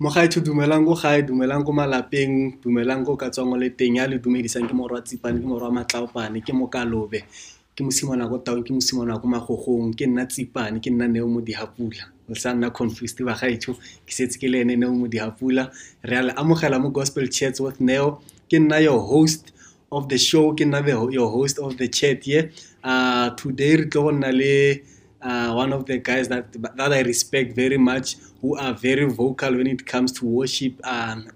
mo gaetsho dumelang ko gae dumelang ko malapeng. Dumelang ko ka tswang o le teng ya le dumedisang ke morwa tsipane ke morwa matlaopane ke mokalobe. Ke mosimana ko taong ke mosimana ko magogong. Ke nna tsipane ke nna neo mo dihapula sa nna confused ba gaetsho ke setse ke le ene neo mo dihapula re a le amogela mo gospel chats with neo. Ke nna your host of the show ke nna your host of the chat here uh, today re tlo go nna le uh, one of the guys that that I respect very much, who are very vocal when it comes to worship. Um,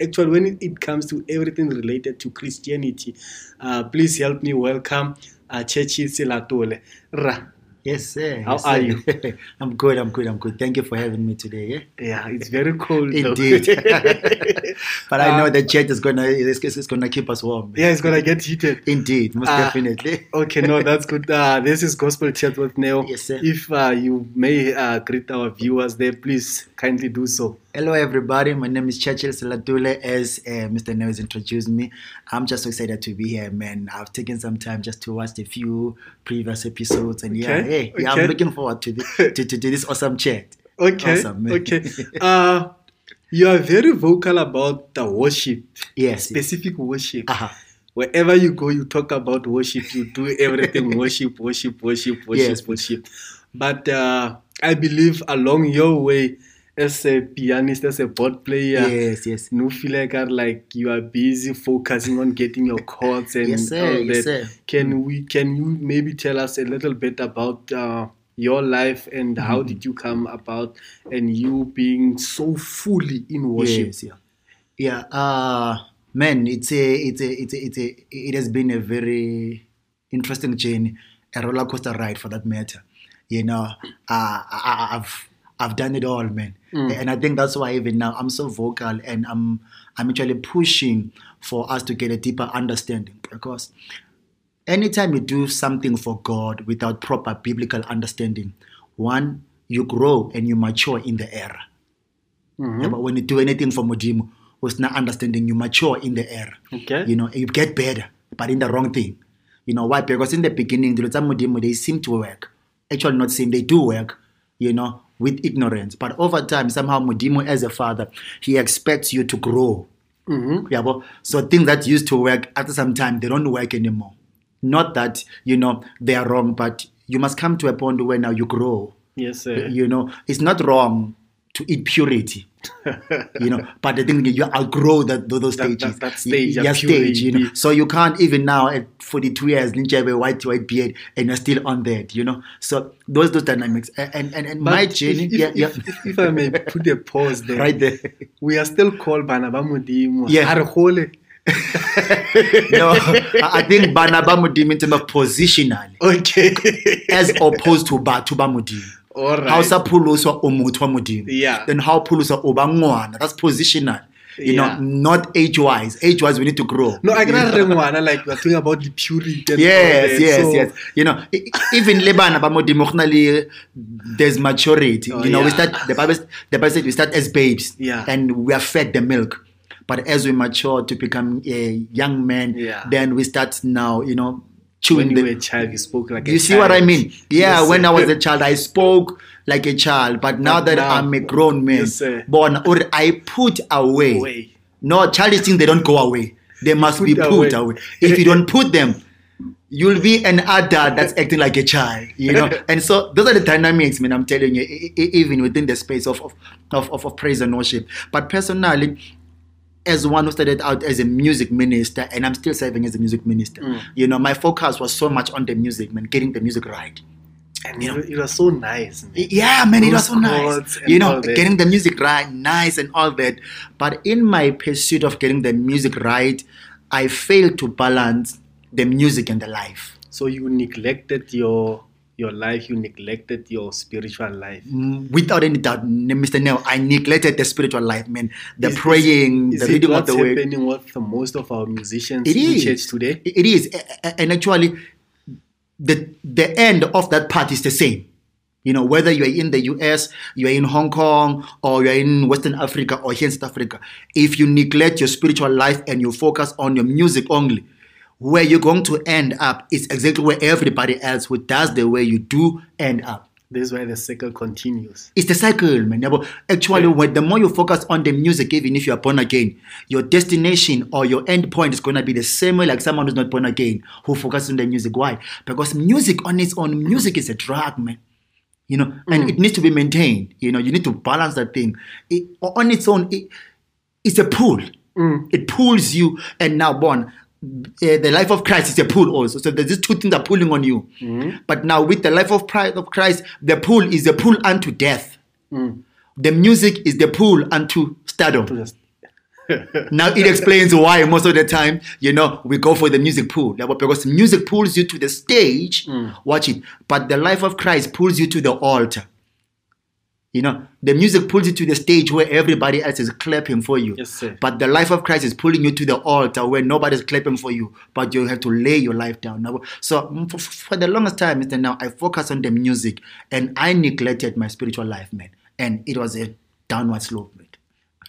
actually, when it, comes to everything related to Christianity, uh, please help me welcome uh, Chechi Silatole. Ra. Yes, sir. How yes, are sir. you? I'm good. I'm good. I'm good. Thank you for having me today. Yeah. Yeah, it's very cold. Indeed. but I know Uh, the chat is gonna is gonna keep us warm. yeah, it's gonna get heated. Indeed, most Uh, definitely. Okay, no, that's good. Uh, this is Gospel Chat with Neo. Yes, sir. If uh, you may uh, greet our viewers there, please kindly do so. Hello, everybody. My name is Churchill Selatole. As uh, Mr. Neves introduced me, I'm just so excited to be here, man. I've taken some time just to watch a few previous episodes, and yeah, Okay, hey, yeah. I'm looking forward to, the, to, to, to this awesome chat. Okay. Awesome, man. okay. Uh, you are very vocal about the worship, Yes. specific worship. Uh-huh. Wherever you go, you talk about worship. You do everything worship, worship, worship, worship, Yes. worship. But uh, I believe along your way, as a pianist, as a board player, Yes, yes. you feel like, like you are busy focusing on getting your chords and Yes, sir. all Yes, that. sir. Can we? Can you maybe tell us a little bit about uh, your life and Mm-hmm. how did you come about and you being so fully in worship? Yes, yeah, yeah. Uh man, it's a, it's a, it's a, it's a, it has been a very interesting journey, a roller coaster ride for that matter. You know, uh, I, I- I've, done it all, man, and I think that's why even now I'm so vocal and I'm, I'm actually pushing for us to get a deeper understanding because anytime you do something for God without proper biblical understanding, one, you grow and you mature in the era. Mhm. Yeah, but when you do anything for Modimo, who's not understanding, you mature in the era. Okay. You know, you get better, but in the wrong thing. You know why? Because in the beginning, the Modimo, they seem to work. Actually, not seem, they do work, you know, with ignorance. But over time, somehow Modimo, as a father, he expects you to grow. Mhm. Yeah, but so things that used to work after some time, they don't work anymore. Not that, you know, they are wrong, but you must come to a point where now you grow Yes, sir. you know it's not wrong to eat purity you know but the thing is you outgrow that those stages that- that stage yeah, stage you know. So you can't even now at 42 years ninja have a white white beard and you're still on that you know. So those those dynamics and and, and But my journey if, yeah if, yeah. If, if I may put a pause there, right there. We are still called Bana ba Modimo. Yeah. No I think bana ba modimo in terms of positionally. Okay. as opposed to batho ba modimo All right. how sa pholoswa o motho wa modimo Yeah. then how pholoswa o ba ngwana that's positional you Yeah. know not age wise age wise we need to grow No, I cannot re ngwana like we are talking about the purity. yes yes So, yes you know even le bana ba modimo go there's maturity Oh, you know we start the bible the bible said we start as babes Yeah. and we are fed the milk but as we mature to become a young man Yeah. then we start now you know When chewing you were a child, you spoke like a you see what I mean? Yeah, Yes, when sir. I was a child, I spoke like a child, but now But that now- I'm a grown man, Yes, born, or I put away. Away. No, childish things they don't go away. They must Put be put away. away. If you don't put them, you'll be an adult that's acting like a child, you know. and so those are the dynamics, man. I'm telling you, even within the space of of, of, of, of praise and worship. But personally, as one who started out as a music minister, and I'm still serving as a music minister, Mm. you know, my focus was so much on the music, man, getting the music right. And you know, it was so nice. man. Yeah, man, it was so nice. You know, getting the music right, nice and all that. But in my pursuit of getting the music right, I failed to balance the music and the life. So you neglected your your life. You neglected your spiritual life. Mm, Without any doubt, Mr. Neo, I neglected the spiritual life, man. The Is- is- praying, Is the it reading of the word. happening with the most of our musicians It in is. church today? It is, and actually, the the end of that part is the same. You know, whether you are in the US, you are in Hong Kong, or you are in Western Africa, or here in South Africa, if you neglect your spiritual life and you focus on your music only, where you're going to end up is exactly where everybody else who does the way you do end up. This is why the cycle continues. It's the cycle, man. Yeah, Actually, when the more you focus on the music, even if you are born again, your destination or your end point is going to be the same way like someone who's not born again who focuses on the music. Why? Because music on its own, music is a drug, man. You know, and mm. it needs to be maintained. You know, you need to balance that thing. It, on its own, it, it's a pull. Mm. It pulls you, and now, born. Uh, the life of Christ is a pull also. So there's these two things are pulling on you. But now with the life of Christ, of Christ, the pull is the pull unto death. The music is the pull unto stardom. Now it explains why most of the time, you know, we go for the music pool. Like, Because music pulls you to the stage, watch it. But the life of Christ pulls you to the altar. You know, the music pulls you to the stage where everybody else is clapping for you. Yes, sir. But the life of Christ is pulling you to the altar where nobody's clapping for you, but you have to lay your life down. So mm, for, the longest time, Mr. Neo, I focused on the music and I neglected my spiritual life, man. And it was a downward slope, man.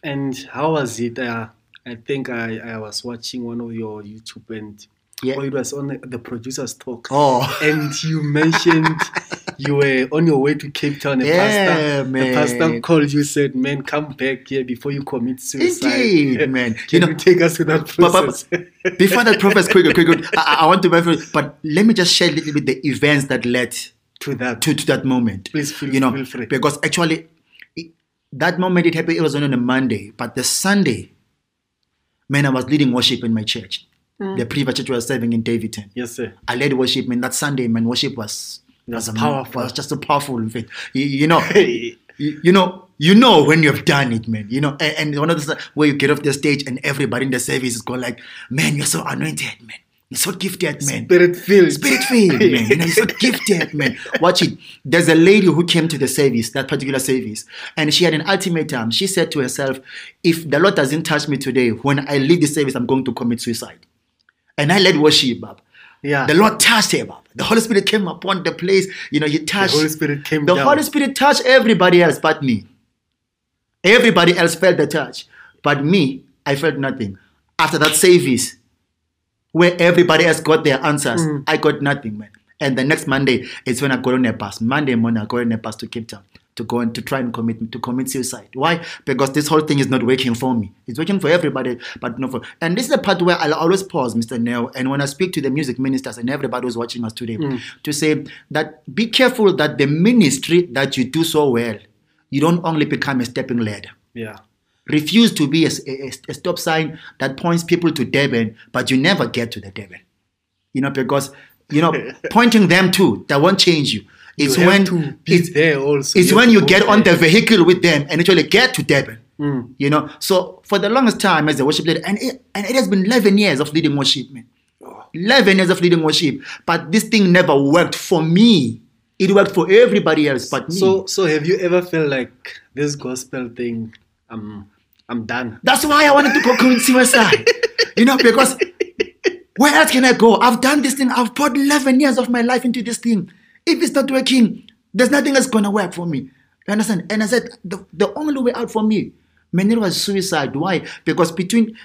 And how was it? Uh, I think I, I was watching one of your YouTube and Yeah. or it was on the, the producer's talk. Oh. And you mentioned you were on your way to Cape Town. A Yeah, pastor, man. A pastor called you, said, "Man, come back here before you commit suicide." Indeed, man. Can You you, know- take us to that But- but- process? Before that, Prophet, quick, quick, quick. I, I want to, but let me just share a little bit the events that led to that. to, to that moment. Please feel- you know, feel free. because actually, it- that moment it happened. It was on a Monday, but the Sunday, man, I was leading worship in my church. Mm. The previous church was serving in Daveyton. yes, sir. I led worship, man. That Sunday, man, worship was Was am- powerful. Was just so powerful. Fact, you, you know, you, you know, you know when you've done it, man. You know, and, and one of the where you get off the stage and everybody in the service is going like, "Man, you're so anointed, man. You're so gifted, man." Spirit filled. Spirit filled, man. You know, you're so gifted, man. Watch it. There's a lady who came to the service, that particular service, and she had an ultimatum. She said to herself, "If the Lord doesn't touch me today, when I leave the service, I'm going to commit suicide." And I led worship, Bob. Yeah. The Lord touched her, Bob. The Holy Spirit came upon the place. You know, He touched. The Holy Spirit came The down. Holy Spirit touched everybody else but me. Everybody else felt the touch, but me, I felt nothing. After that service, where everybody else got their answers, Mm. I got nothing, man. And the next Monday is when I got on a bus. Monday morning, I got on a bus to Cape Town to go and to try and commit to commit suicide. Why? Because this whole thing is not working for me. It's working for everybody, but not for. And this is the part where I'll always pause, Mr. Neo, and when I speak to the music ministers and everybody who's watching us today, mm. to say that be careful that the ministry that you do so well, you don't only become a stepping ladder yeah. refuse to be a, a- a stop sign that points people to Devon, but you never get to the Devon. You know, because you know, pointing them to that won't change you. It's you when to be it's, there also. it's have when you get on there. the vehicle with them and actually get to Devon. Mm. You know, so for the longest time as a worship leader, and it, and it has been 11 years of leading worship, man. 11 years of leading worship, but this thing never worked for me. It worked for everybody else but me. So, so have you ever felt like this gospel thing? I'm, I'm done. That's why I wanted to go commit suicide. you know, because where else can I go? I've done this thing. I've poured 11 years of my life into this thing. If it's not working, there's nothing that's going to work for me. You understand? And I said, the, the only way out for me, man, it was suicide. Why? Because between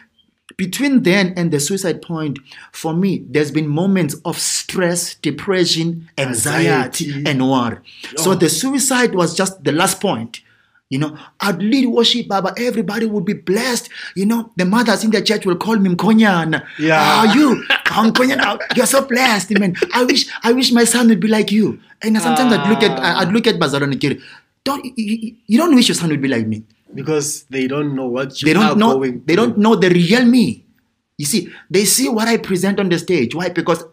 between then and the suicide point, for me, there's been moments of stress, depression, anxiety, Anxiety. and worry. So oh. the suicide was just the last point. You know, I'd lead worship, Baba. Everybody would be blessed. You know, the mothers in the church will call me Mkonyan. Yeah. Are you, ah, Mkonyan, you're so blessed, man. I wish, I wish my son would be like you. And sometimes I'd look at, I'd look at Bazaro and Kiri. Don't you, you- don't wish your son would be like me Because they don't know what you they don't know going they through. don't know the real me you see they see what i present on the stage why because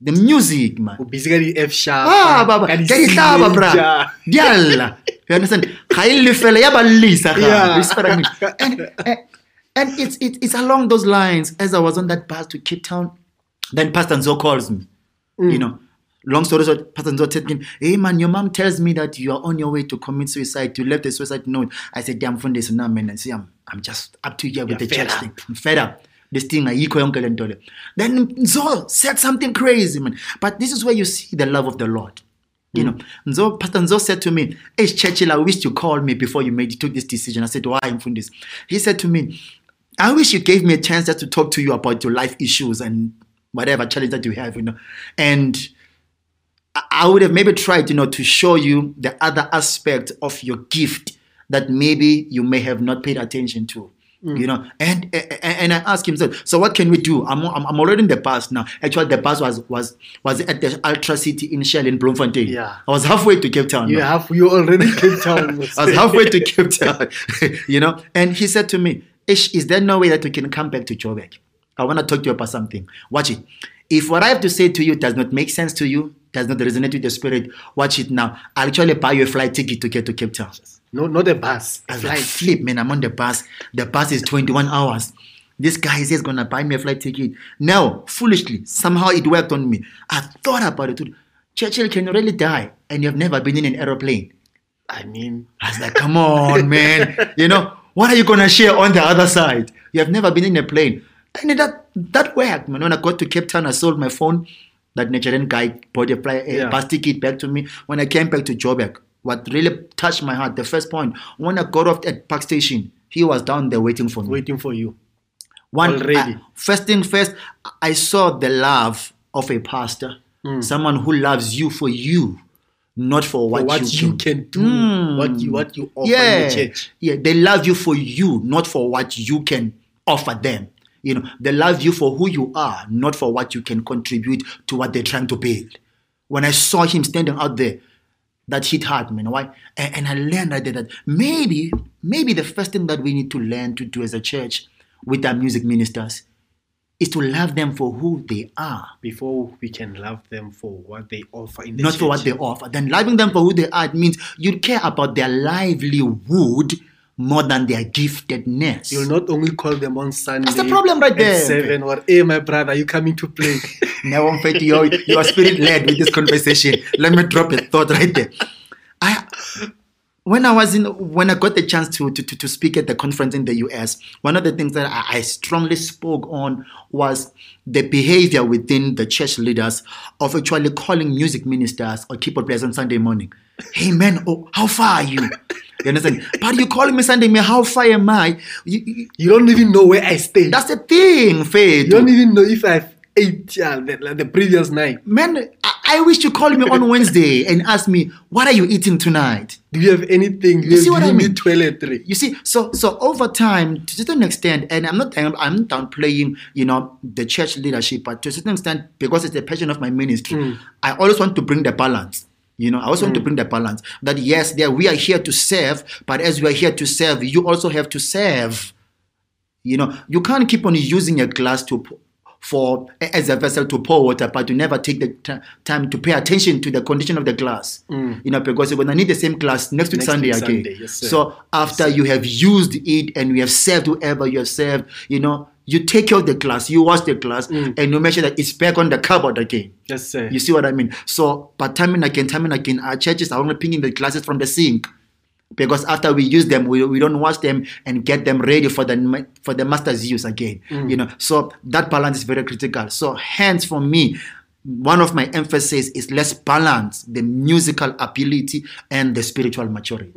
the music man basically F sharp. ah baba ka di ke di hlaba bra dialla you understand? Ga le fela ya ba lisa Yeah. You see what I mean? and, and, and it's, it's it's along those lines as i was on that bus to cape town then pastor nzo calls me you know. Long story short pastor nzo said me hey man your mom tells me that you are on your way to commit suicide you left a suicide note. I said damn fundis now man. And see i'm i'm just up to here with the church thing i'm fed up. This thing ayikho yonke le nto le then nzo said something crazy man. But this is where you see the love of the lord you hmm. know, Nzo, Pastor Nzo said to me, Hey, Churchill, I wish you called me before you made took this decision. I said, Why, Mfundis? He said to me, I wish you gave me a chance just to talk to you about your life issues and whatever challenge that you have, you know. And I- I would have maybe tried, you know, to show you the other aspect of your gift that maybe you may have not paid attention to. Mm. You know, and, and and I asked him, so, so what can we do? I'm, I'm I'm already in the bus now. Actually, the bus was was was at the Ultra City in Shell in Bloemfontein. Yeah. I was halfway to Cape Town. You now. have you already Cape Town. I was halfway to Cape Town, you know. And he said to me, Ish, is there no way that we can come back to Joburg? I want to talk to you about something. Watch it. If what I have to say to you does not make sense to you, does not resonate with your spirit, watch it now. I'll actually buy you a flight ticket to get to Cape Town. No, not a bus. I A was like, flight. flip, man, I'm on the bus. The bus is 21 hours. This guy says gonna buy me a flight ticket. Now, foolishly, somehow it worked on me. I thought about it. Too. Churchill, can really die? And you've never been in an aeroplane. I mean, I was like, come on, man. You know, what are you gonna share on the other side? You have never been in a plane. And that that worked, man. When I got to Cape Town, I sold my phone. That Nigerian guy bought a, fly, a Yeah. bus ticket back to me. When I came back to Joburg, what really touched my heart, the first point, when I got off at Park Station, he was down there waiting for me. waiting for you. One Already. I- first thing first, I saw the love of a pastor, someone who loves you for you, not for what, For what you you can. can do, Mm. what you what you offer yeah, in the church. yeah, they love you for you, not for what you can offer them. You know, they love you for who you are, not for what you can contribute to what they're trying to build. When I saw him standing out there, that hit hard, man. Why? And, and I learned right there that maybe, maybe the first thing that we need to learn to do as a church with our music ministers is to love them for who they are, Before we can love them for what they offer in the not church. for what they offer. Then loving them for who they are means you care about their livelihood more than their giftedness. You'll not only call them on Sunday. That's the problem right there. Seven or hey, my brother, you coming to play? Now I'm afraid you you are spirit led with this conversation. Let me drop a thought right there. I when I was in when I got the chance to to, to, to speak at the conference in the US, one of the things that I, I strongly spoke on was the behavior within the church leaders of actually calling music ministers or keyboard players on Sunday morning. Hey man, oh, how far are you? You understand? But you calling me Sunday, man, how far am I? You, you- you don't even know where I stay. that's the thing, Faith. you don't even know if I've ate yeah, the, like the previous night. Man, I, I wish you called me on Wednesday and asked me, what are you eating tonight? Do you have anything? You see what I mean? Toiletry. You see, so so over time, to a certain extent, and I'm not I'm, downplaying, you know, the church leadership, but to a certain extent, because it's the passion of my ministry, hmm. I always want to bring the balance. You know, I always want to mm. bring the balance that yes, there we are here to serve, but as we are here to serve, you also have to serve. You know, you can't keep on using a glass to for as a vessel to pour water, but you never take the t- time to pay attention to the condition of the glass. Mm. You know, because you're gonna need the same glass next week Next Sunday week again. Sunday, yes, so after you have used it and you have served whoever you have served, you know, you take of the glass, you wash the glass, Mm. and you make sure that it's back on the cupboard again. Yes, sir. You see what I mean? So, but time and again, time and again, our churches are only picking the glasses from the sink because after we use them, we, we don't wash them and get them ready for the for the master's use again. You know, so that balance is very critical. So, hence for me. One of my emphasis is let's balance the musical ability and the spiritual maturity.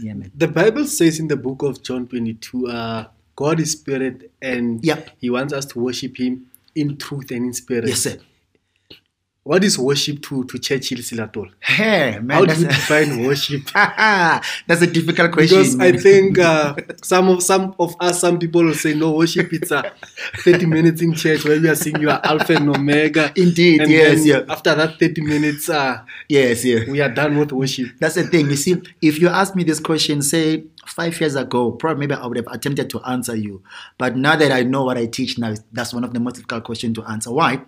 Yeah, man. The Bible says in the book of John 22, uh, God is spirit and Yep. He wants us to worship Him in truth and in spirit. Yes, sir. What is worship to, to Churchill Selatole? Hey, man, How do you define worship? that's a difficult question. Because I think uh, some of some of us, some people will say, no, worship it's a 30 minutes in church where we are singing you are Alpha and Omega. Indeed, and yes, yeah. After that 30 minutes, uh, yes, yeah. we are done with worship. That's the thing. You see, if you ask me this question, say five years ago, probably maybe I would have attempted to answer you. But now that I know what I teach now, that's one of the most difficult questions to answer. Why?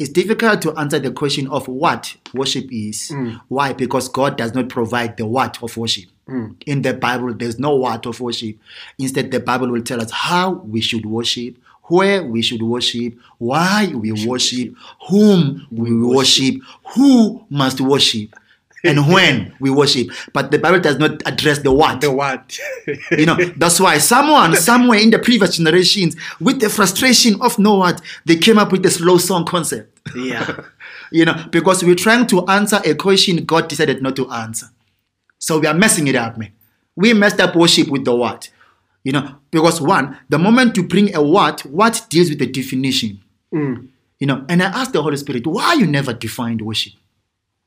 It's difficult to answer the question of what worship is. Mm. Why? Because God does not provide the what of worship. Mm. In the Bible, there's no what of worship. Instead, the Bible will tell us how we should worship, where we should worship, why we worship, whom we worship, who must worship, and when we worship. But the Bible does not address the what. The what? You know, that's why someone somewhere in the previous generations, with the frustration of no what, they came up with the slow song concept. yeah. You know, because we're trying to answer a question God decided not to answer. So we are messing it up, man. We messed up worship with the what. You know, because one, the moment you bring a what, what deals with the definition. Mm. You know, and I asked the Holy Spirit, why you never defined worship?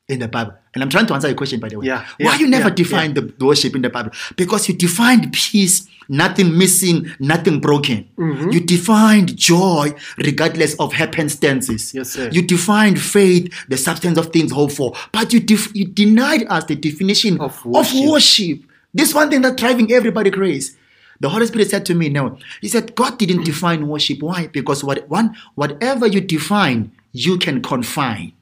In the Bible. And I'm trying to answer your question, by the way. Yeah, Why you never yeah, define the, the worship in the Bible? Because you defined peace, nothing missing, nothing broken. Mm-hmm. You defined joy, regardless of happenstances. Yes, sir. You defined faith, the substance of things hoped for. But you, def- you denied us the definition Of of worship. worship. This one thing that's driving everybody crazy. The Holy Spirit said to me, "No." He said, "God didn't define worship. Why? Because what one, whatever you define, you can confine.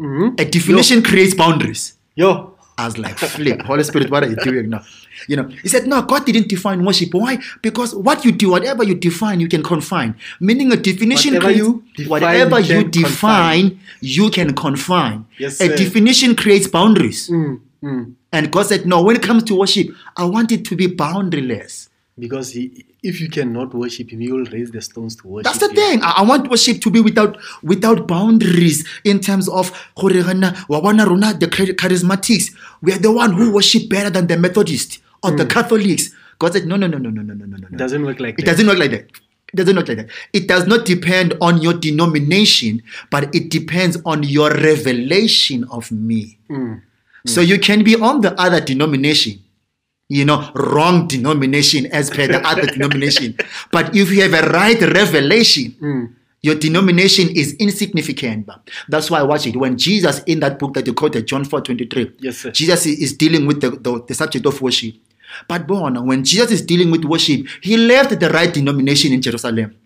Mhm. A definition creates boundaries." Yo, I was like, "Flip, Holy Spirit, what are you doing now?" You know, he said, "No, God didn't define worship. Why? Because what you do, whatever you define, you can confine. Meaning, a definition Whatever creates you define, whatever you define, you can confine. Yes, a sir. definition creates boundaries." Mm, mm. And God said, No, when it comes to worship, I want it to be boundaryless. Because he, if you cannot worship him, he will raise the stones to worship. That's the you. thing. I, I want worship to be without without boundaries in terms of gore gana, wa the charismatics. We are the one who worship better than the Methodists or the Catholics. God said, No, no, no, no, no, no, no, no, no. It doesn't work like It that. doesn't work like that. It doesn't work like that. It does not depend on your denomination, but it depends on your revelation of me. Mm. So you can be on the other denomination, you know, wrong denomination as per the other denomination. But if you have a right revelation, Mm. your denomination is insignificant. That's why I watch it. When Jesus, in that book that you quoted, John 4 23, Yes, sir. Jesus is dealing with the, the, the subject of worship. But born, when Jesus is dealing with worship, he left the right denomination in Jerusalem.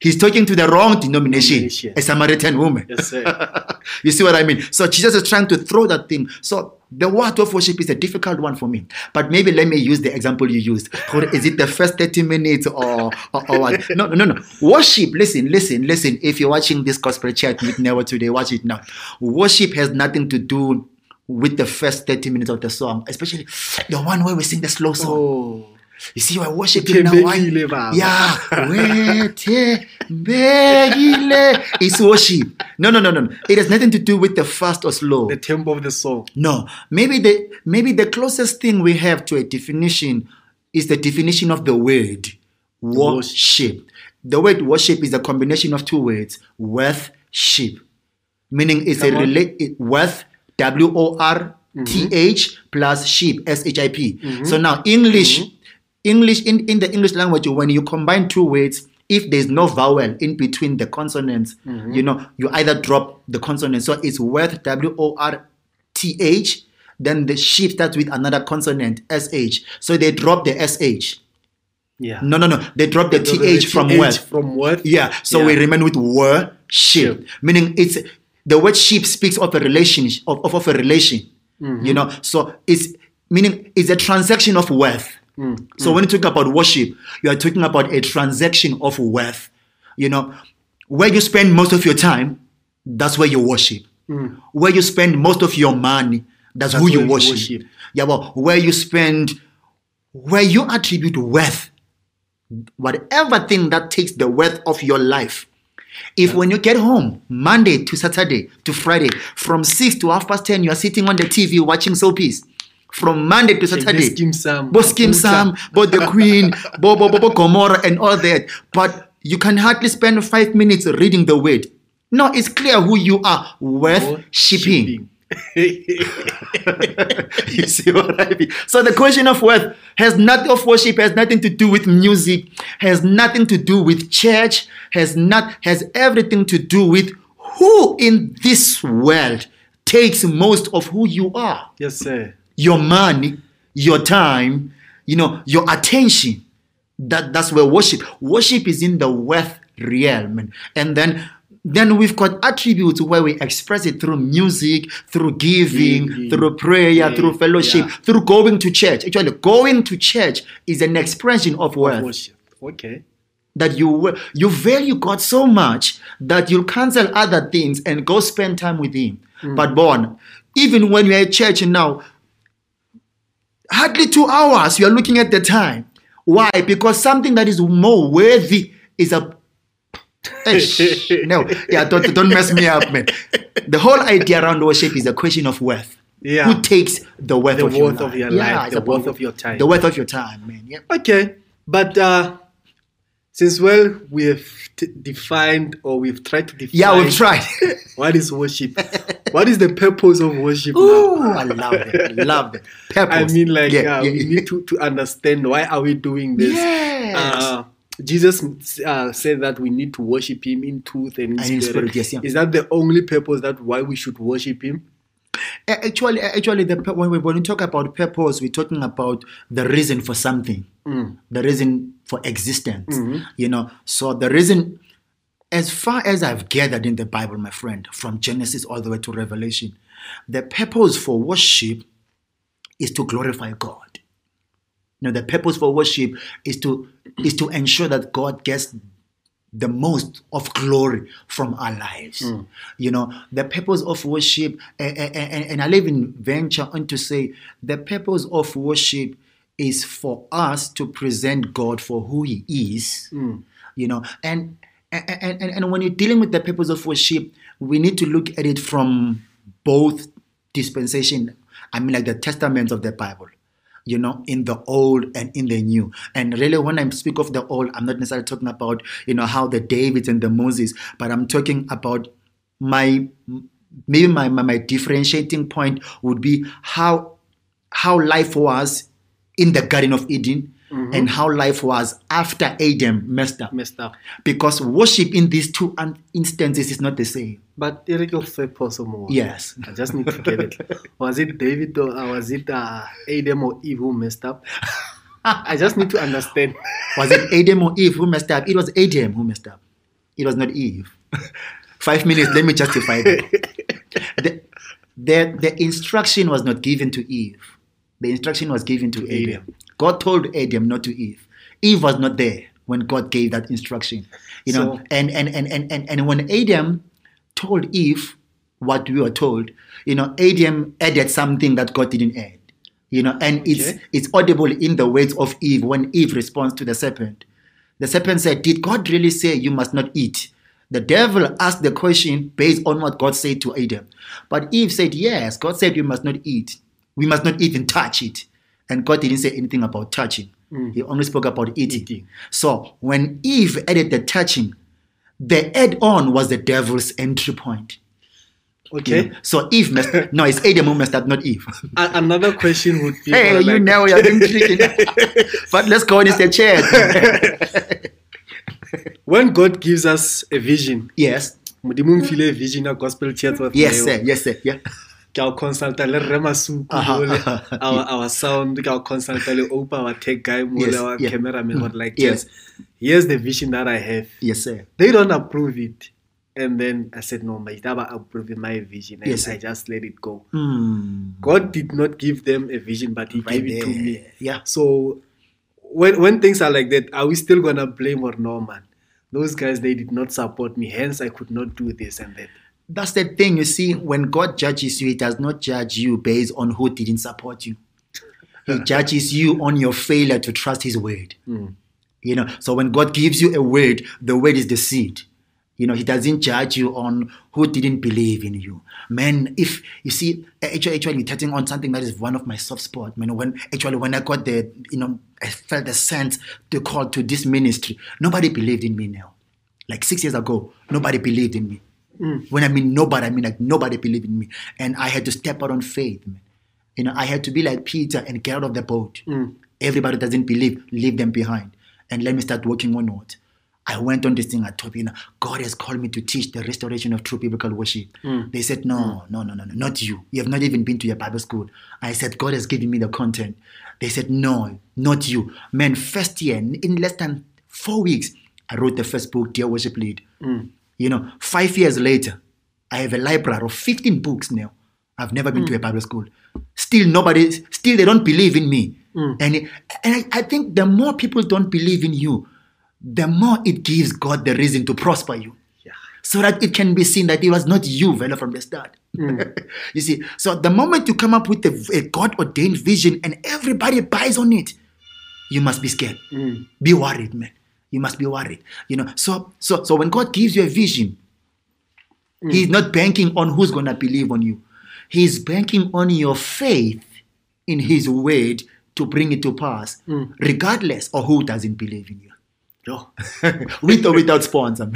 He's talking to the wrong denomination, Denomination. a Samaritan woman. Yes, you see what I mean? So Jesus is trying to throw that thing. So the word of worship is a difficult one for me. But maybe let me use the example you used. Is it the first 30 minutes or, or, or what? No, no, no. Worship, listen, listen, listen. If you're watching this gospel chat with Neo today, watch it now. Worship has nothing to do with the first 30 minutes of the song, especially the one where we sing the slow song. Oh. You see, we're worshiping now. Why? Yeah. It's worship. No, no, no, no. It has nothing to do with the fast or slow. The tempo of the soul. No. Maybe the maybe the closest thing we have to a definition is the definition of the word worship. The word worship is a combination of two words, worship. Meaning it's Come a relate worth W O R T H mm-hmm. plus sheep S H I P. Mm-hmm. So now English mm-hmm. English in, in the English language, when you combine two words, if there's no vowel in between the consonants, you know, you either drop the consonant. So it's worth W O R T H, then the sheep starts with another consonant, S H. So they drop the S H. Yeah. No, no, no. They drop the So T H from TH worth. From worth. Yeah. So Yeah. we remain with worship, Ship. meaning it's the word sheep speaks of a relation of, of, of a relation. Mm-hmm. You know, so it's meaning it's a transaction of worth. Mm, So when you talk about worship, you are talking about a transaction of worth. You know, where you spend most of your time, that's where you worship. Where you spend most of your money, that's, That's who you where you worship. worship. Yeah, well, where you spend, where you attribute worth, whatever thing that takes the worth of your life. If when you get home, Monday to Saturday to Friday, from 6 to half past 10, you are sitting on the TV watching soapies. From Monday to Saturday, Skeem Saam. bo The Queen, bo, bo, bo, bo Gomora, and all that. But you can hardly spend five minutes reading the word. No, it's clear who you are worth shipping. you see what I mean? So the question of worth has nothing of worship has nothing to do with music, has nothing to do with church, has not has everything to do with who in this world takes most of who you are. yes, sir. Your money, your time, you know, your attention. That that's where worship. Worship is in the worth realm. And then then we've got attributes where we express it through music, through giving, Giving. through prayer, Yeah, through fellowship, yeah. through going to church. Actually, going to church is an expression of worth Worship. Okay. that you you value God so much that you'll cancel other things and go spend time with Him. Mm. But born, even when you're at church now, hardly two hours you are looking at the time. Why? Because something that is more worthy is a no, yeah, don't, don't mess me up, man. The whole idea around worship is a question of worth. Yeah. Who takes the worth The of your of life? your Yeah, life, it's the worth of your time. The worth of your time, man. Yep. Okay, but uh, since well we have t- defined or we've tried to define Yeah, we've tried. what is worship. What is the purpose of worship now? Oh, I love it. Love it. Purpose. I mean, like, Yeah, uh, yeah, we need to, to understand why are we doing this. Yes. Uh, Jesus uh, said that we need to worship Him in truth and in, And spirit. spirit, yes, yeah. Is that the only purpose that why we should worship Him? Actually, actually, the, when we when we talk about purpose, we're talking about the reason for something, the reason for existence. You know, so the reason, as far as I've gathered in the Bible, my friend, from Genesis all the way to Revelation, the purpose for worship is to glorify God. You know, the purpose for worship is to is to ensure that God gets the most of glory from our lives. Hmm. You know, the purpose of worship, and, and, and I'll even venture on to say the purpose of worship is for us to present God for who He is. Hmm. You know, and and, and and when you're dealing with the purpose of worship, we need to look at it from both dispensation. I mean, like the testaments of the Bible you know, in the old and in the new. And really, when I speak of the old, I'm not necessarily talking about, you know, how the Davids and the Moses, but I'm talking about my maybe my, my, my differentiating point would be how how life was in the Garden of Eden and how life was after Adam messed up. Messed up. Because worship in these two instances is not the same. But Eric will say possible. Yes. I just need to get it. Was it David or was it uh, Adam or Eve who messed up? I just need to understand. Was it Adam or Eve who messed up? It was Adam who messed up. It was not Eve. Five minutes, let me justify that. The, the, the instruction was not given to Eve. The instruction was given to Adam. Adam. God told Adam, not to Eve. Eve was not there when God gave that instruction. You know, So- and, and, and, and, and, and when Adam told Eve what we were told, you know, Adam added something that God didn't add. You know, and it's it's audible in the words of Eve when Eve responds to the serpent. The serpent said, Did God really say you must not eat? The devil asked the question based on what God said to Adam. But Eve said, Yes, God said you must not eat. We must not even touch it. And God didn't say anything about touching. Mm. He only spoke about eating. Eating. So when Eve added the touching, the add on was the devil's entry point. you Okay. know. So Eve messed no, it's Adam who messed up, not Eve. Another question would be hey, you like- know you're being tricky. but let's go on the chair. when God gives us a vision, yes. Modimo o mfile vision ya gospel church of Yes, sir. Yes, sir. Yeah. Ke a consulta le rre masuku mole, our, sound ke a consulta le opa our tech guy mole Yes, our yeah. cameraman like Yes. yes here's the vision that I have Yes, sir. they don't approve it and then I said no Maitaba approved my vision and Yes. I just let it go Hmm. God did not give them a vision but he Right gave it to me Yeah. so when when things are like that, are we still gonna blame or no man? Those guys they did not support me, hence I could not do this and that. That's the thing. You see, when God judges you, He does not judge you based on who didn't support you. He judges you on your failure to trust His word. Hmm. You know, so when God gives you a word, the word is the seed. You know, He doesn't judge you on who didn't believe in you. Man, if you see, eh, actually, actually, touching on something that is one of my soft spots. Man, when actually when I got the, you know, I felt the sense to call to this ministry. Nobody believed in me now. Like six years ago, nobody believed in me. Mm. When I mean nobody, I mean like nobody believed in me, and I had to step out on faith. Man. You know, I had to be like Peter and get out of the boat. Mm. Everybody doesn't believe, leave them behind, and let me start working on what. I went on this thing. I told you know, God has called me to teach the restoration of true biblical worship. Mm. They said, no, no, no, no, no, not you. You have not even been to your Bible school. I said, God has given me the content. They said, no, not you. Man, first year, in less than four weeks, I wrote the first book, Dear Worship Lead. You know, five years later, I have a library of 15 books now. I've never been to a hmm. Bible school. Still, nobody, still, they don't believe in me. Hmm. And, and I, I think the more people don't believe in you, the more it gives God the reason to prosper you. Yeah. So that it can be seen that it was not you, Vela, from the start. Hmm. you see, so the moment you come up with a, a God ordained vision and everybody buys on it, you must be scared. Be worried, man. You must be worried. You know, so so so when God gives you a vision, He's mm. not banking on who's gonna believe on you. He's banking on your faith in His word to bring it to pass, mm. regardless of who doesn't believe in you. Yo. With or without sponsor.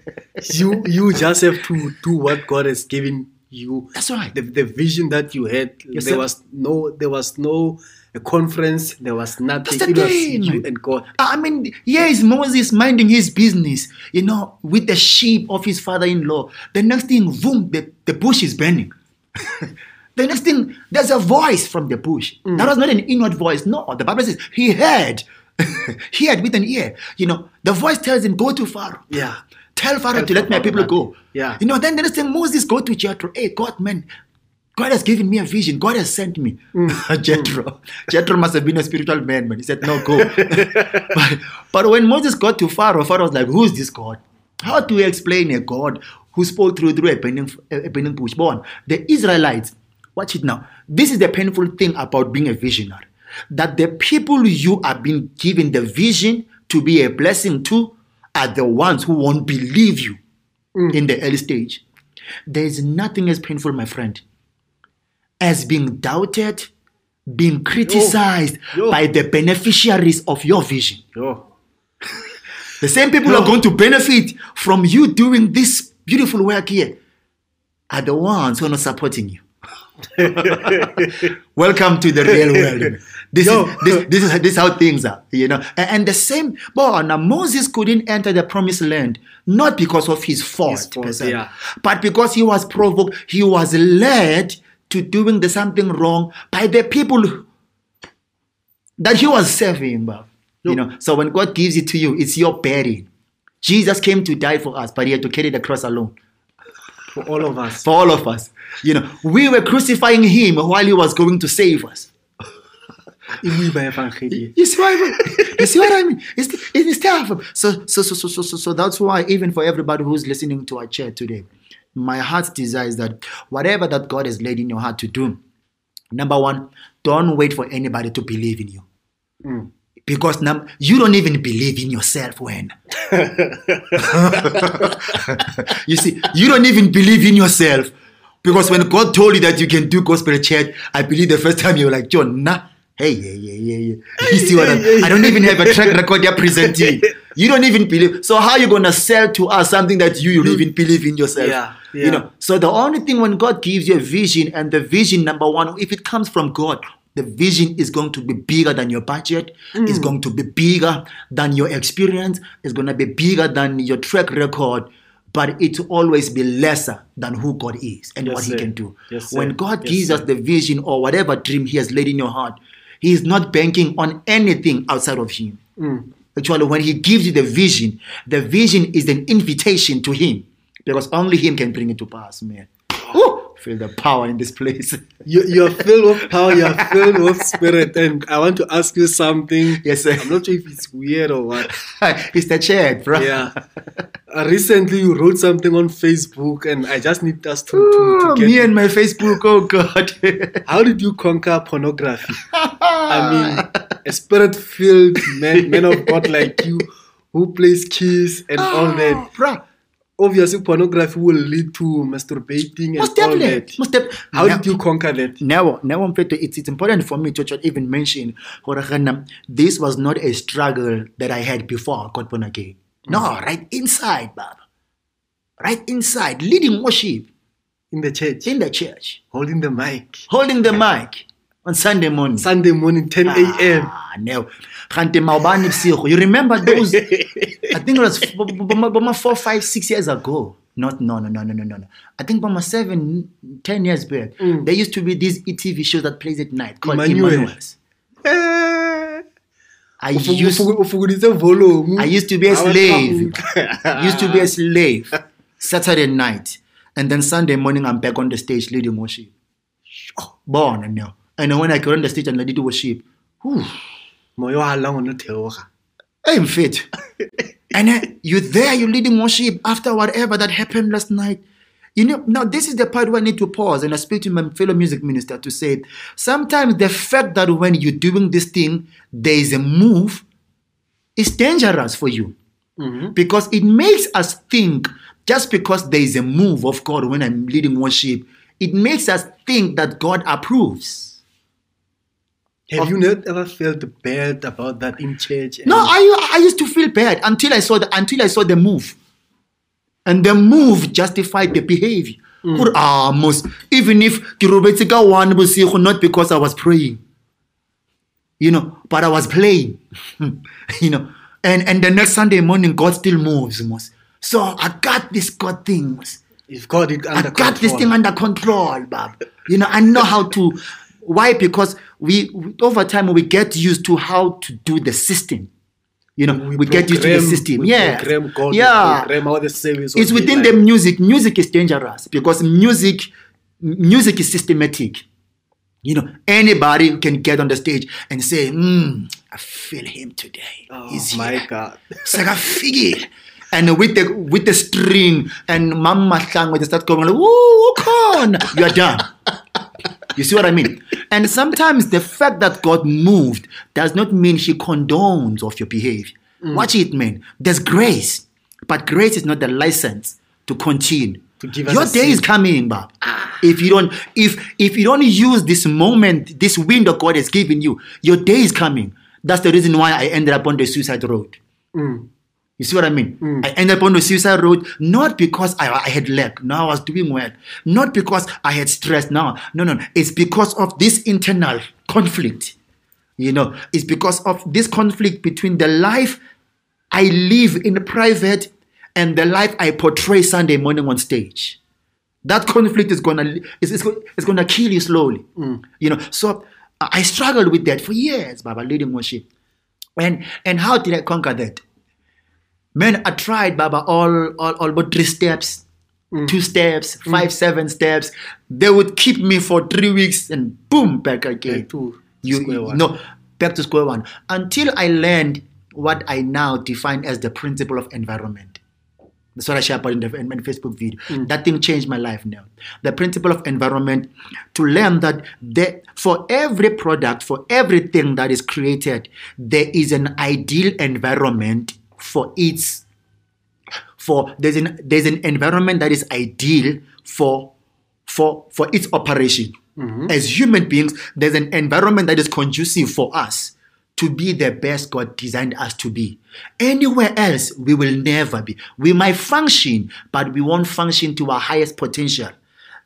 you you just have to do what God has given you. That's right. The, the vision that you had, Yes, there sir. was no, there was no a conference. There was nothing. That's It was you and God. I mean, here is Moses minding his business, you know, with the sheep of his father-in-law. The next thing, boom, the, the bush is burning. the next thing, there's a voice from the bush. Mm. That was not an inward voice. No, the Bible says he heard. he heard with an ear. You know, the voice tells him, go to Pharaoh. Yeah. Tell Pharaoh Tell to let my people go. Yeah. You know, then the next thing Moses go to Jethro. Hey, God, man, God has given me a vision. God has sent me. Mm. Jethro. Jethro must have been a spiritual man, man. He said, no, go. but, but when Moses got to Pharaoh, Pharaoh was like, who's this God? How do we explain a God who spoke through through a burning, a burning bush? Born. The Israelites, watch it now. This is the painful thing about being a visionary. That the people you are being given the vision to be a blessing to are the ones who won't believe you in the early stage. There is nothing as painful, my friend, as being doubted, being criticized Yo. by the beneficiaries of your vision. Yo. The same people who are going to benefit from you doing this beautiful work here are the ones who are not supporting you. Welcome to the real world. This Yo. is this, this is this is how things are, you know. And, and the same, but now Moses couldn't enter the promised land not because of his fault, His fault, yeah. but because he was provoked, he was led to doing the something wrong by the people that he was serving. bruv. You know, so when God gives it to you, it's your bearing. Jesus came to die for us, but he had to carry the cross alone For all of us. for all of us. You know, we were crucifying him while he was going to save us. You see what I mean? You see what I mean? It's, it's tough. So, so, so, so, so, so, so that's why even for everybody who's listening to our chat today, my heart's desire is that whatever that God has laid in your heart to do, number one, don't wait for anybody to believe in you. Mm. Because num- you don't even believe in yourself when. you see, you don't even believe in yourself. Because when God told you that you can do gospel church, I believe the first time you were like, John, nah. Hey, yeah, yeah, yeah, yeah. You see what I'm, I don't even have a track record you're presenting. You don't even believe. So how are you gonna sell to us something that you don't even believe in yourself? Yeah, You know. So the only thing when God gives you a vision, and the vision number one, if it comes from God, the vision is going to be bigger than your budget. It's going to be bigger than your experience. It's going to be bigger than your track record. But it will always be lesser than who God is and Yes, what He can do. Yes, sir. when God Yes, gives sir. us the vision or whatever dream He has laid in your heart, He is not banking on anything outside of Him. Mm. Actually, when He gives you the vision, the vision is an invitation to Him because only Him can bring it to pass, man. Woo! Feel the power in this place. You, you're filled with power, you're filled with spirit. And I want to ask you something. Yes, sir. I'm not sure if it's weird or what. it's the chat, bro. Yeah. Uh, recently, you wrote something on Facebook, and I just need us to, to, Ooh, to get. me and my Facebook, oh God. How did you conquer pornography? I mean, a spirit filled man, man of God like you who plays keys and all that. Bro, Obviously, pornography will lead to masturbating and most all that. Most def- How Now- did you conquer that? now, now Mfethu, it's, it's important for me to just even mention this was not a struggle that I had before I got born again. No, mm. right inside, Baba. Right inside, leading worship In the church, in the church, holding the mic. holding the mic on Sunday morning. Sunday morning, 10 a.m. Ah, no. Kanti mawubani busiku. You remember those? I think it was four, five, six years ago. Not no no no no no no no. I think about seven, ten years back. Mm. There used to be these ETV shows that plays at night called Emmanuelle. Emmanuelle's. I used ufugu- ufuguditse volume. I used to be a slave. used to be a slave. Saturday night, and then Sunday morning I'm back on the stage leading worship. Oh, born and now. And when I got on the stage and I did worship, whew, Moya wa halang o no theoga. I'm fit. and then you're there, you're leading worship after whatever that happened last night. You know, now this is the part where I need to pause and I speak to my fellow music minister to say sometimes the fact that when you're doing this thing, there is a move is dangerous for you Mhm. because it makes us think just because there is a move of God when I'm leading worship, it makes us think that God approves. Have you not ever felt bad about that in church? No, I, I used to feel bad until I saw the until I saw the move. And the move justified the behavior. Gore, ah mos even if ke robetse ka one bosigo not because i was praying you know but i was playing you know and and the next sunday morning god still moves mos so i got this god thing. You've got it I got this thing under control, Bob. You know, I know how to. Why? Because we, we over time we get used to how to do the system. You know, we, get used to the system. we Yeah, program God, we yeah. program how the service It's within like. the music. Music is dangerous because music, music is systematic. You know, anybody can get on the stage and say, mm, "I feel him today. Oh He's my here." God. Sekafike. And with the with the string and Mama when they start going like, woo, con, you're done. You see what I mean? And sometimes the fact that God moved does not mean He condones of your behavior. Watch it, man. There's grace, but grace is not the license to continue. To your day is coming, Bob. If you don't, if if you don't use this moment, this window God has given you, your day is coming. That's the reason why I ended up on the suicide road. You see what I mean? Hmm. I ended up on the suicide road not because I, I had lack. No, I was doing well. Not because I had stress. No, no, no. It's because of this internal conflict. You know, it's because of this conflict between the life I live in private and the life I portray Sunday morning on stage. That conflict is gonna is, is, go- is gonna kill you slowly. Hmm. You know, so I I struggled with that for years, Baba, leading worship. And and how did I conquer that? Man, I tried Baba all all, all but three steps, mm. two steps, mm. five, seven steps. They would keep me for three weeks and boom, back again. Back to you, square one. No, back to square one. Until I learned what I now define as the principle of environment. That's what I shared about in the in my Facebook video. Mm. That thing changed my life now. The principle of environment to learn that there, for every product, for everything that is created, there is an ideal environment for its for there's an there's an environment that is ideal for for for its operation. Mm-hmm. As human beings, there's an environment that is conducive for us to be the best God designed us to be. Anywhere else, we will never be. We might function, but we won't function to our highest potential.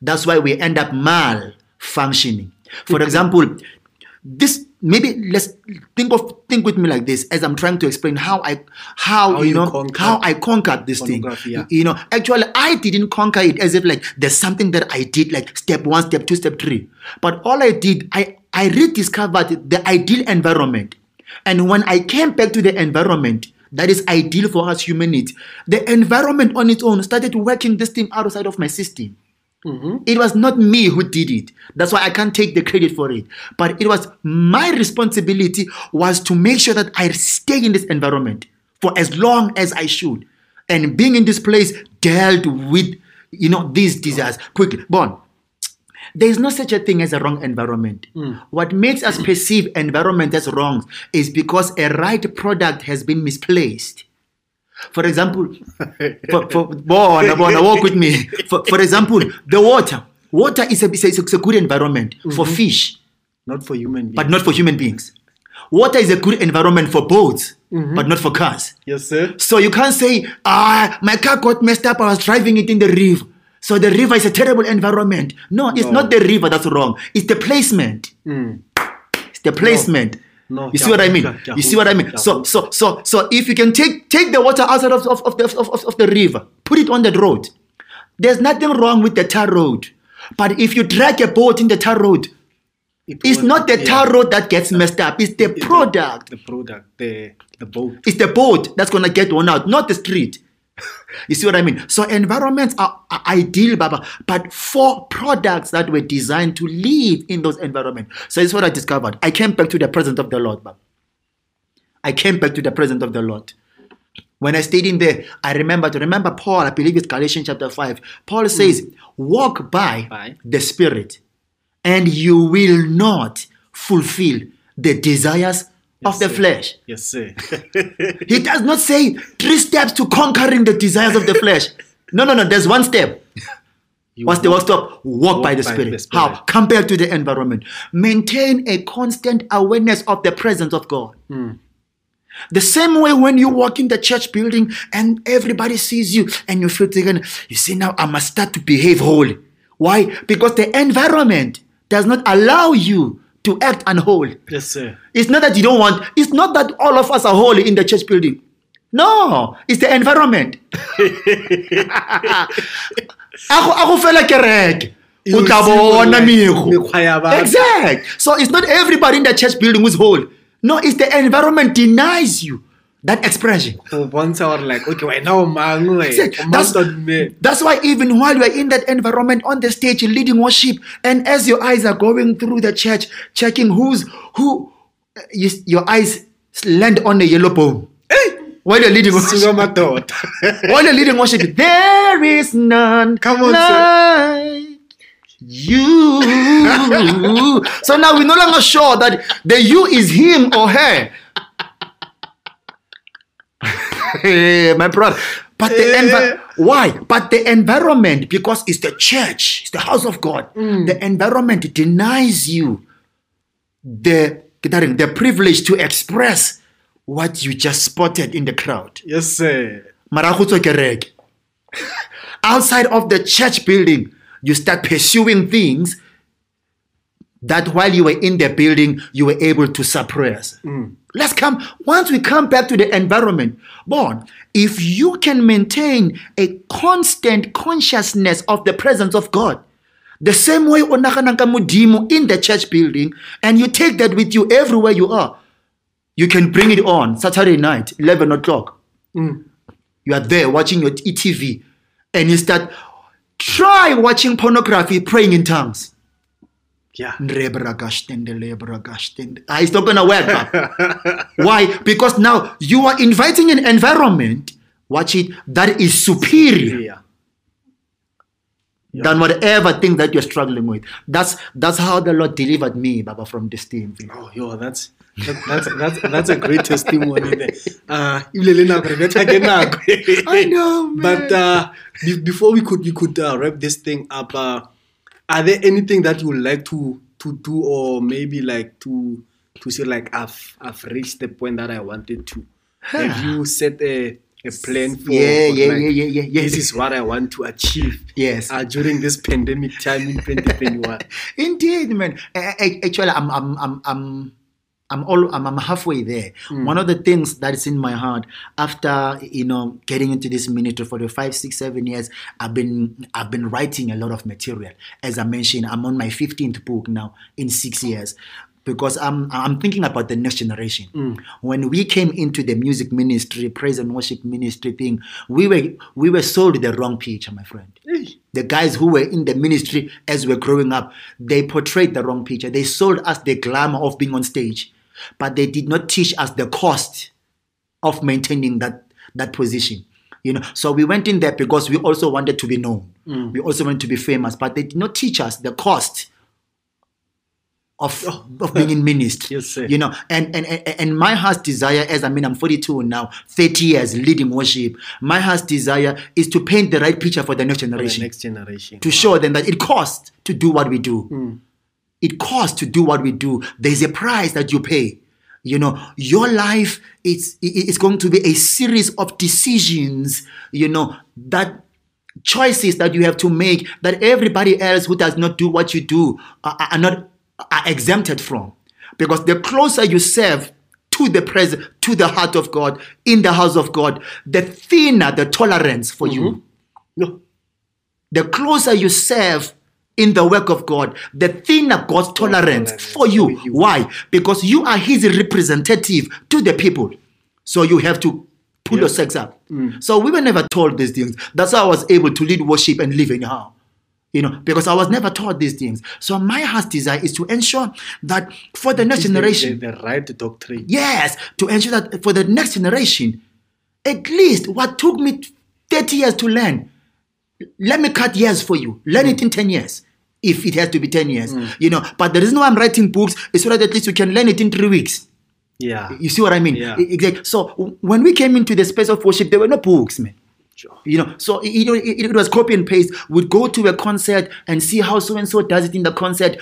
That's why we end up malfunctioning. For example, this maybe let's think of think with me like this as I'm trying to explain how I how, How you you know conquered how I conquered this thing. yeah. You know, actually I didn't conquer it as if like there's something that I did like step one, step two, step three. But all I did, I I rediscovered the ideal environment. And when I came back to the environment that is ideal for us human needs, the environment on its own started working this thing outside of my system. Mm-hmm. It was not me who did it. That's why I can't take the credit for it. But it was my responsibility was to make sure that I stay in this environment for as long as I should. And being in this place dealt with, you know, these desires quickly. Bon, there is no such a thing as a wrong environment. Mm. What makes us perceive environment as wrong is because a right product has been misplaced. For example, for, for, bona, bona, walk with me. For, for example, the water. Water is a, is a, good environment for mm-hmm. fish, Not for human beings. but not for human beings. Water is a good environment for boats, mm-hmm. but not for cars. yes, sir. So you can't say, ah, my car got messed up. I was driving it in the river. So the river is a terrible environment. No, it's No. not the river that's wrong. It's the placement. Mm. It's the placement. No, You see what I mean? yeah, yeah, You see what I mean? yeah. So, so, so, so, if you can take take the water outside of, of, of, the, of, of, the river, put it on the road. There's nothing wrong with the tar road. But if you drag a boat in the tar road, It it's not the yeah. tar road that gets messed up. It's the product. The product, the the boat. It's the boat that's gonna get one out, not the street. You see what I mean? So environments are, are ideal, Baba, but for products that were designed to live in those environments. So it's what I discovered. I came back to the presence of the Lord, Baba. I came back to the presence of the Lord. When I stayed in there, I remember to remember Paul, I believe it's Galatians chapter 5. Paul hmm. says, Walk by, By. the Spirit, and you will not fulfill the desires of the sir. flesh. Yes, sir. He does not say three steps to conquering the desires of the flesh. No, no, no. There's one step. You What's the one step? Walk, Walk by, the, by Spirit. the Spirit. How? Come back to the environment. Maintain a constant awareness of the presence of God. Hmm. The same way when you walk in the church building and everybody sees you and you feel taken, you see, now I must start to behave holy. Why? Because the environment does not allow you to act and hold. Yes, sir. It's not that you don't want, it's not that all of us are holy in the church building. No, it's the environment. Ako ako fela kereke. O tla bona mekgo. Mekgwa ya batho. Exact. So it's not everybody in the church building who's holy. No, it's the environment denies you that expression. Go bontsha gore like okay wena o mang we Exact. o mang That's, that's why even while you are in that environment on the stage leading worship, and as your eyes are going through the church, checking who's who, you, your eyes land on a yellow bone. While you're leading worship, while you're leading worship, there is none Come on, like you. so now we're no longer sure that the you is him or her. My brother. But the Eh. envi- why? But the environment, because it's the church, it's the house of God. Mm. The environment denies you the the privilege to express what you just spotted in the crowd. yes sir Mara go tswa kereke. Outside of the church building, you start pursuing things that while you were in the building, you were able to suppress. Mm. Let's come, once we come back to the environment, born, if you can maintain a constant consciousness of the presence of God, the same way o nagana ka in the church building, and you take that with you everywhere you are, you can bring it on Saturday night, 11 o'clock. Mm. You are there watching your ETV and you start try watching pornography praying in tongues yeah. Ah, it's not gonna work why? Because now you are inviting an environment watch it that is superior yeah. Than whatever thing that you're struggling with. That's that's how the lord delivered me baba from this thing. Oh yo that's that, that's that's that's a great testimony there. Uh ebile le nako re betha ke nako. I know, man. but uh be- before we could we could uh, wrap this thing up uh are there anything that you would like to to do or maybe like to to say like i've i've reached the point that i wanted to have you set a a plan for Yeah, yeah, like, yeah, yeah, yeah, yeah. this is what i want to achieve Yes. uh, during this pandemic time in 2021 Indeed, man. Actually, I'm, I'm, I'm, I'm, I'm all, I'm, I'm halfway there. Hmm. One of the things that is in my heart after you know getting into this ministry for the five, six, seven years, I've been, I've been writing a lot of material. As I mentioned, I'm on my 15th book now in six years. Because I'm I'm thinking about the next generation. Hmm. When we came into the music ministry, praise and worship ministry thing, we were we were sold the wrong picture, my friend the guys who were in the ministry as we were growing up, they portrayed the wrong picture. They sold us the glamour of being on stage, but they did not teach us the cost of maintaining that that position. You know, so we went in there because we also wanted to be known. Mm. We also wanted to be famous, but they did not teach us the cost of, oh. of being in ministry. Yes, sir. You know, and, and and my heart's desire, as I mean, I'm 42 now, 30 years leading worship. My heart's desire is to paint the right picture for the next for the generation next generation to show them that it costs to do what we do. Mm. It costs to do what we do. There's a price that you pay. You know, your life is is going to be a series of decisions. You know that choices that you have to make that everybody else who does not do what you do are, are not are exempted from, because the closer you serve to the presence, to the heart of God, in the house of God, the thinner the tolerance for you mm-hmm. no the closer you serve in the work of God, the thinner God's tolerance for you. Why? Because you are His representative to the people. So you have to pull Yeah. yourselves up. Mm. So we were never told these things. That's how I was able to lead worship and live anyhow. You know, because I was never taught these things. So my heart's desire is to ensure that for the next Teach the- generation, the, the right doctrine Yes, to ensure that for the next generation, at least what took me 30 years to learn, let me cut years for you. Learn it mm. in 10 years. If it has to be 10 years, you know. But the reason why I'm writing books is so that at least you can learn it in three weeks. yeah You see what I mean? Yeah. Exactly. So when we came into the space of worship, there were no books, man. Sure. You know, so it, it, it was copy and paste. We'd go to a concert and see how so and so does it in the concert,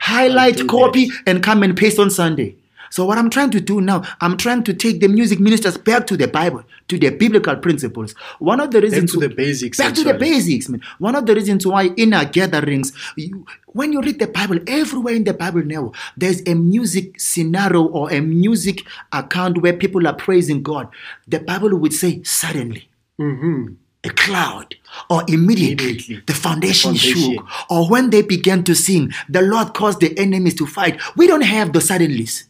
highlight, copy, and come and paste on Sunday. So what I'm trying to do now, I'm trying to take the music ministers back to the Bible, to the biblical principles. One of the reasons back to the basics, Back to the basics, man. One of the reasons why in our gatherings, you, when you read the Bible, everywhere in the Bible now, there's a music scenario or a music account where people are praising God. The Bible would say suddenly Mhm. a cloud, or immediately, Immediately. the foundation, Foundation. shook, or when they began to sing, the Lord caused the enemies to fight. We don't have the suddenlies.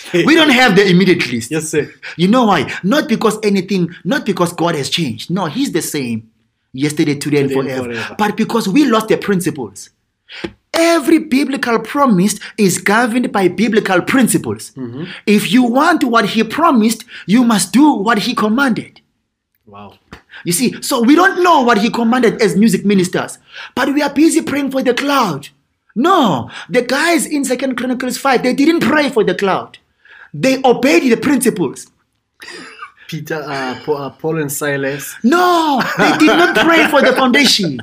we don't have the immediate list. Yes, sir. You know why? Not because anything, not because God has changed. No, He's the same yesterday, today, and forever. forever. But because we lost the principles. Every biblical promise is governed by biblical principles. Mm-hmm. If you want what He promised, you must do what He commanded. Wow. You see, so we don't know what he commanded as music ministers, but we are busy praying for the cloud. No, the guys in Second Chronicles 5, they didn't pray for the cloud. They obeyed the principles. Peter, uh, Paul, uh, and Silas. No, they did not pray for the foundation.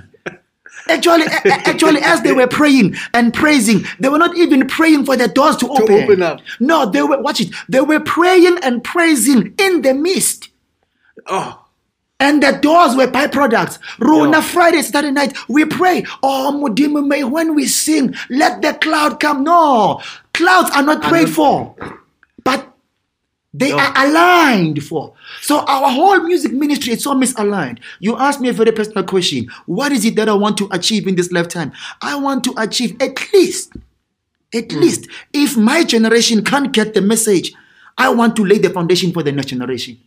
Actually, actually, as they were praying and praising, they were not even praying for the doors to open. To open up. No, they were watch it. They were praying and praising in the mist. Oh, And the doors were byproducts. Runa. Friday, Saturday night, we pray. Oh, Mudimu May, when we sing, let the cloud come. No, clouds are not prayed for, but they Yeah. are aligned for. So our whole music ministry is so misaligned. You asked me a very personal question. What is it that I want to achieve in this lifetime? I want to achieve at least, at hmm. least, if my generation can't get the message, I want to lay the foundation for the next generation.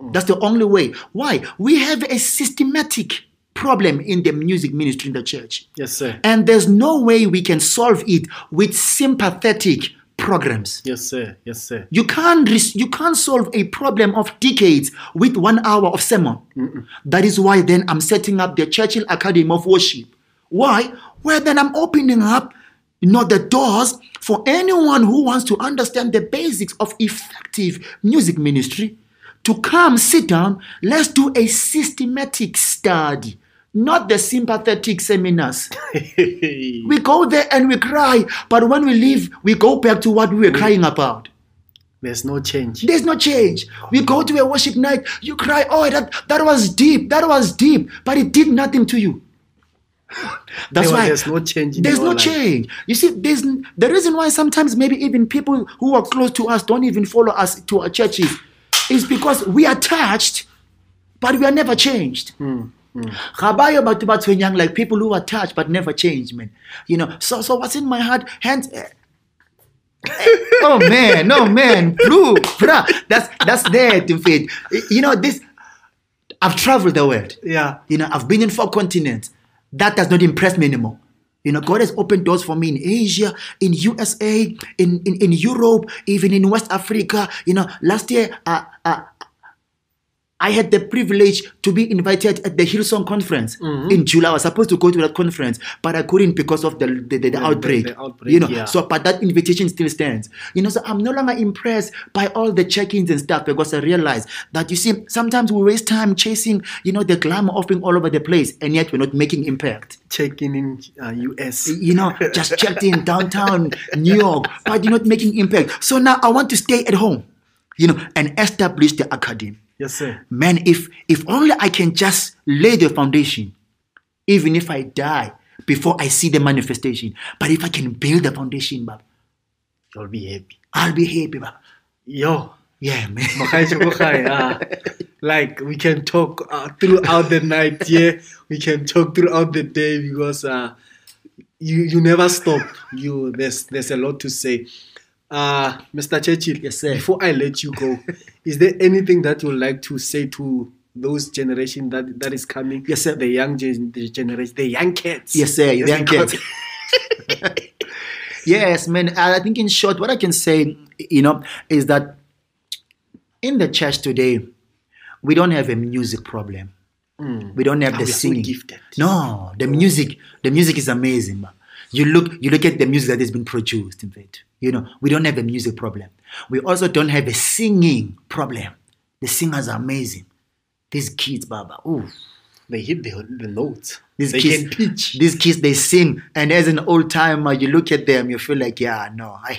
Oh. That's the only way. Why? We have a systematic problem in the music ministry in the church. yes, sir. And there's no way we can solve it with sympathetic programs. Yes, sir. Yes, sir. You can't you can't solve a problem of decades with one hour of sermon. That is why then I'm setting up the Churchill Academy of Worship. Why? Well, then I'm opening up, you know, the doors for anyone who wants to understand the basics of effective music ministry to come, sit down. Let's do a systematic study, not the sympathetic seminars. We go there and we cry, but when we leave, we go back to what we were crying about. There's no change. There's no change. We go to a worship night, you cry, oh, that, that was deep, that was deep, but it did nothing to you. That's why there's no change in There's no life. change. You see, there's the reason why sometimes maybe even people who are close to us don't even follow us to our churches is because we are touched, but we are never changed. Hmm, Gabayo batho ba tshwenyang like people who are touched but never changed, man. You know, so so what's in my heart? Hands. eh, oh man, no man, blue, bruh. That's that's there to fit. You know this. I've traveled the world. Yeah. You know, I've been in four continents. That does not impress me anymore. You know, God has opened doors for me in Asia, in USA, in, in, in Europe, even in West Africa. You know, last year uh, uh, I had the privilege to be invited at the Hillsong conference in July. I was supposed to go to that conference, but I couldn't because of the, the, the, the outbreak. the outbreak, You know, yeah. so but that invitation still stands. You know, so I'm no longer impressed by all the check-ins and stuff because I realize that you see, sometimes we waste time chasing, you know, the glamour of being all over the place, and yet we're not making impact. Checking in uh, US. You know, just checked in downtown New York, but you're not making impact. So now I want to stay at home, you know, and establish the academy. Yes, sir. Man, if if only I can just lay the foundation, even if I die before I see the manifestation. But if I can build the foundation, Baba, You'll be happy. I'll be happy, Baba. Yo. Yeah, man. Ah, like we can talk uh, throughout the night, yeah. We can talk throughout the day because uh, you you never stop. You there's there's a lot to say. Uh, Mr. Churchill, Yes, sir. before I let you go, is there anything that you would like to say to those generation that that is coming? Yes, sir. The young gen- the generation, the young kids. Yes, sir. Yes, young kids. yes, man. I think in short, what I can say, you know, is that in the church today, we don't have a music problem. We don't have Ah, the so singing. gifted. No, the music, the music is amazing. Man. You look, you look at the music that has been produced. In fact, you know, we don't have a music problem. We also don't have a singing problem. The singers are amazing. These kids, Baba, ooh, They hit the, the notes. these they kids, can pitch. these kids, they sing, and as an old timer, you look at them, you feel like, yeah, no, I,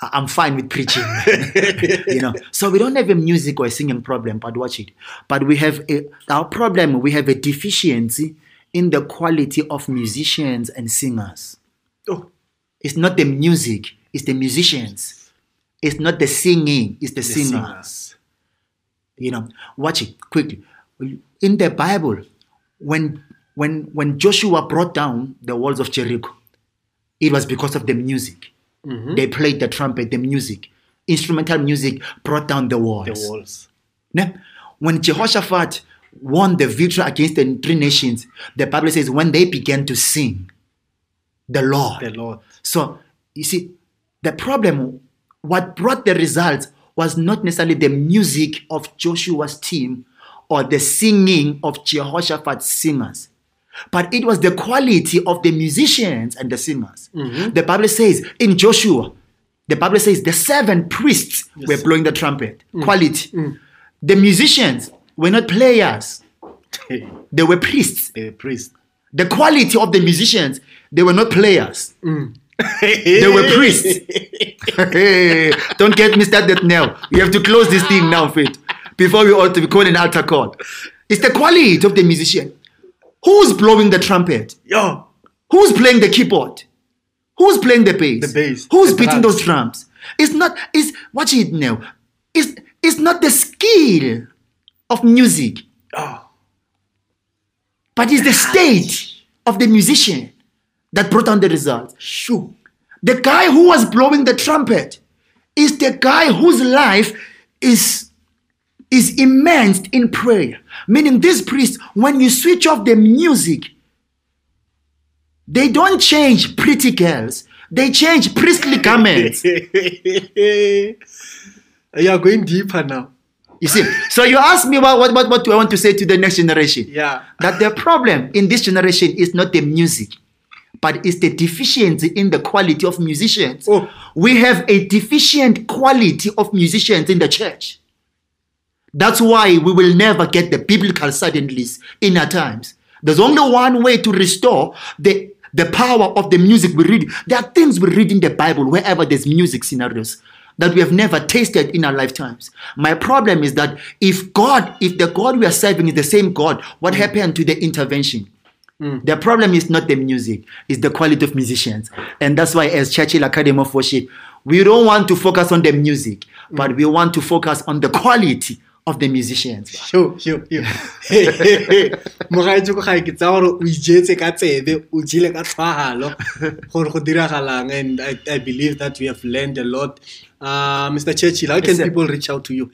I'm fine with preaching. you know, so we don't have a music or a singing problem, but watch it. But we have a, our problem. We have a deficiency in the quality of musicians and singers. oh It's not the music; it's the musicians. It's not the singing; it's the, the singers. singers You know, watch it quickly. In the Bible, when when when Joshua brought down the walls of Jericho, it was because of the music. Mhm. They played the trumpet, the music, instrumental music brought down the walls. the walls Ne? When Jehoshaphat won the victory against the three nations, the Bible says when they began to sing, the Lord. the lord So you see, the problem, what brought the results was not necessarily the music of Joshua's team or the singing of Jehoshaphat's singers, but it was the quality of the musicians and the singers. Mm-hmm. The Bible says in Joshua, the Bible says the seven priests were blowing the trumpet. Mm. Quality. Mm. The musicians were not players, they were priests. the priest The quality of the musicians, they were not players. Mm. They were priests. Don't get me started now. We have to close this thing now, Faith, before we ought to be called an altar call. It's the quality of the musician. Who's blowing the trumpet? yo Who's playing the keyboard? Who's playing the bass? The bass, Who's the beating drums. those drums? It's not. It's watch it now. It's it's not the skill of music, oh but it's the state of the musician that brought on the result. shoo The guy who was blowing the trumpet is the guy whose life is is immersed in prayer. Meaning, this priest, when you switch off the music, they don't change pretty girls, they change priestly garments. you are going deeper now You see, so you ask me what, what, what, what do I want to say to the next generation? yeah That the problem in this generation is not the music, but it's the deficiency in the quality of musicians. Oh. We have a deficient quality of musicians in the church. That's why we will never get the biblical suddenlies in our times. There's only one way to restore the, the power of the music we read. There are things we read in the Bible wherever there's music scenarios that we have never tasted in our lifetimes. My problem is that if God, if the God we are serving is the same God, what mm. happened to the intervention? Mm. The problem is not the music, it's the quality of musicians. And that's why, as Churchill Academy of Worship, we don't want to focus on the music, mm. but we want to focus on the quality of the musicians. Yo, yo, yo. mogaetso ko gae ke tsa gore o ijetse ka tsebe o jele ka tshwagalo gore go diragalang and I, I believe that we have learned a lot uh, mr churchill how can sir. people reach out to you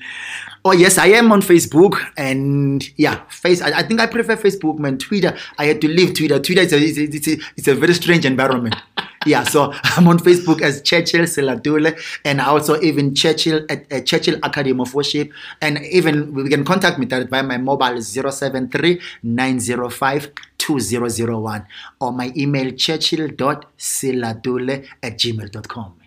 Oh yes, I am on Facebook, and yeah, face. I, I think I prefer Facebook man. Twitter, I had to leave Twitter. Twitter is a, it's a, it's a, very strange environment. yeah, so I'm on Facebook as Churchill Selatole, and also even Churchill at, Churchill Academy of Worship, and even we can contact me by my mobile is 073 905 2001 or my email churchill.selatole at gmail.com.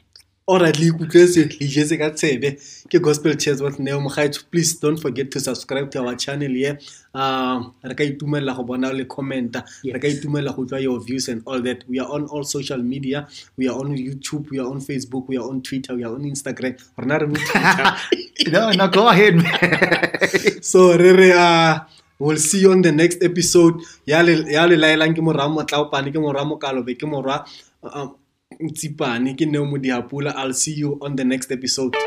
alright le ikutlwetse le jetse ka tsebe. Ke gospel chairs with neo mogaetso. Please don't forget to subscribe to our channel here um re ka itumelela go bona le commenta. Re ka itumelela go utlwa your views and all that. We are on all social media. We are on youtube. We are on facebook. We are on twitter. We are on instagram. Rona re no, no, go ahead, man. so re re uh, we'll see you on the next episode. Ya le laelang ke morwa motlaopane ke morwa mokalobe ke morwa uh, tsipane ke neo modiapula i'll see you on the next episode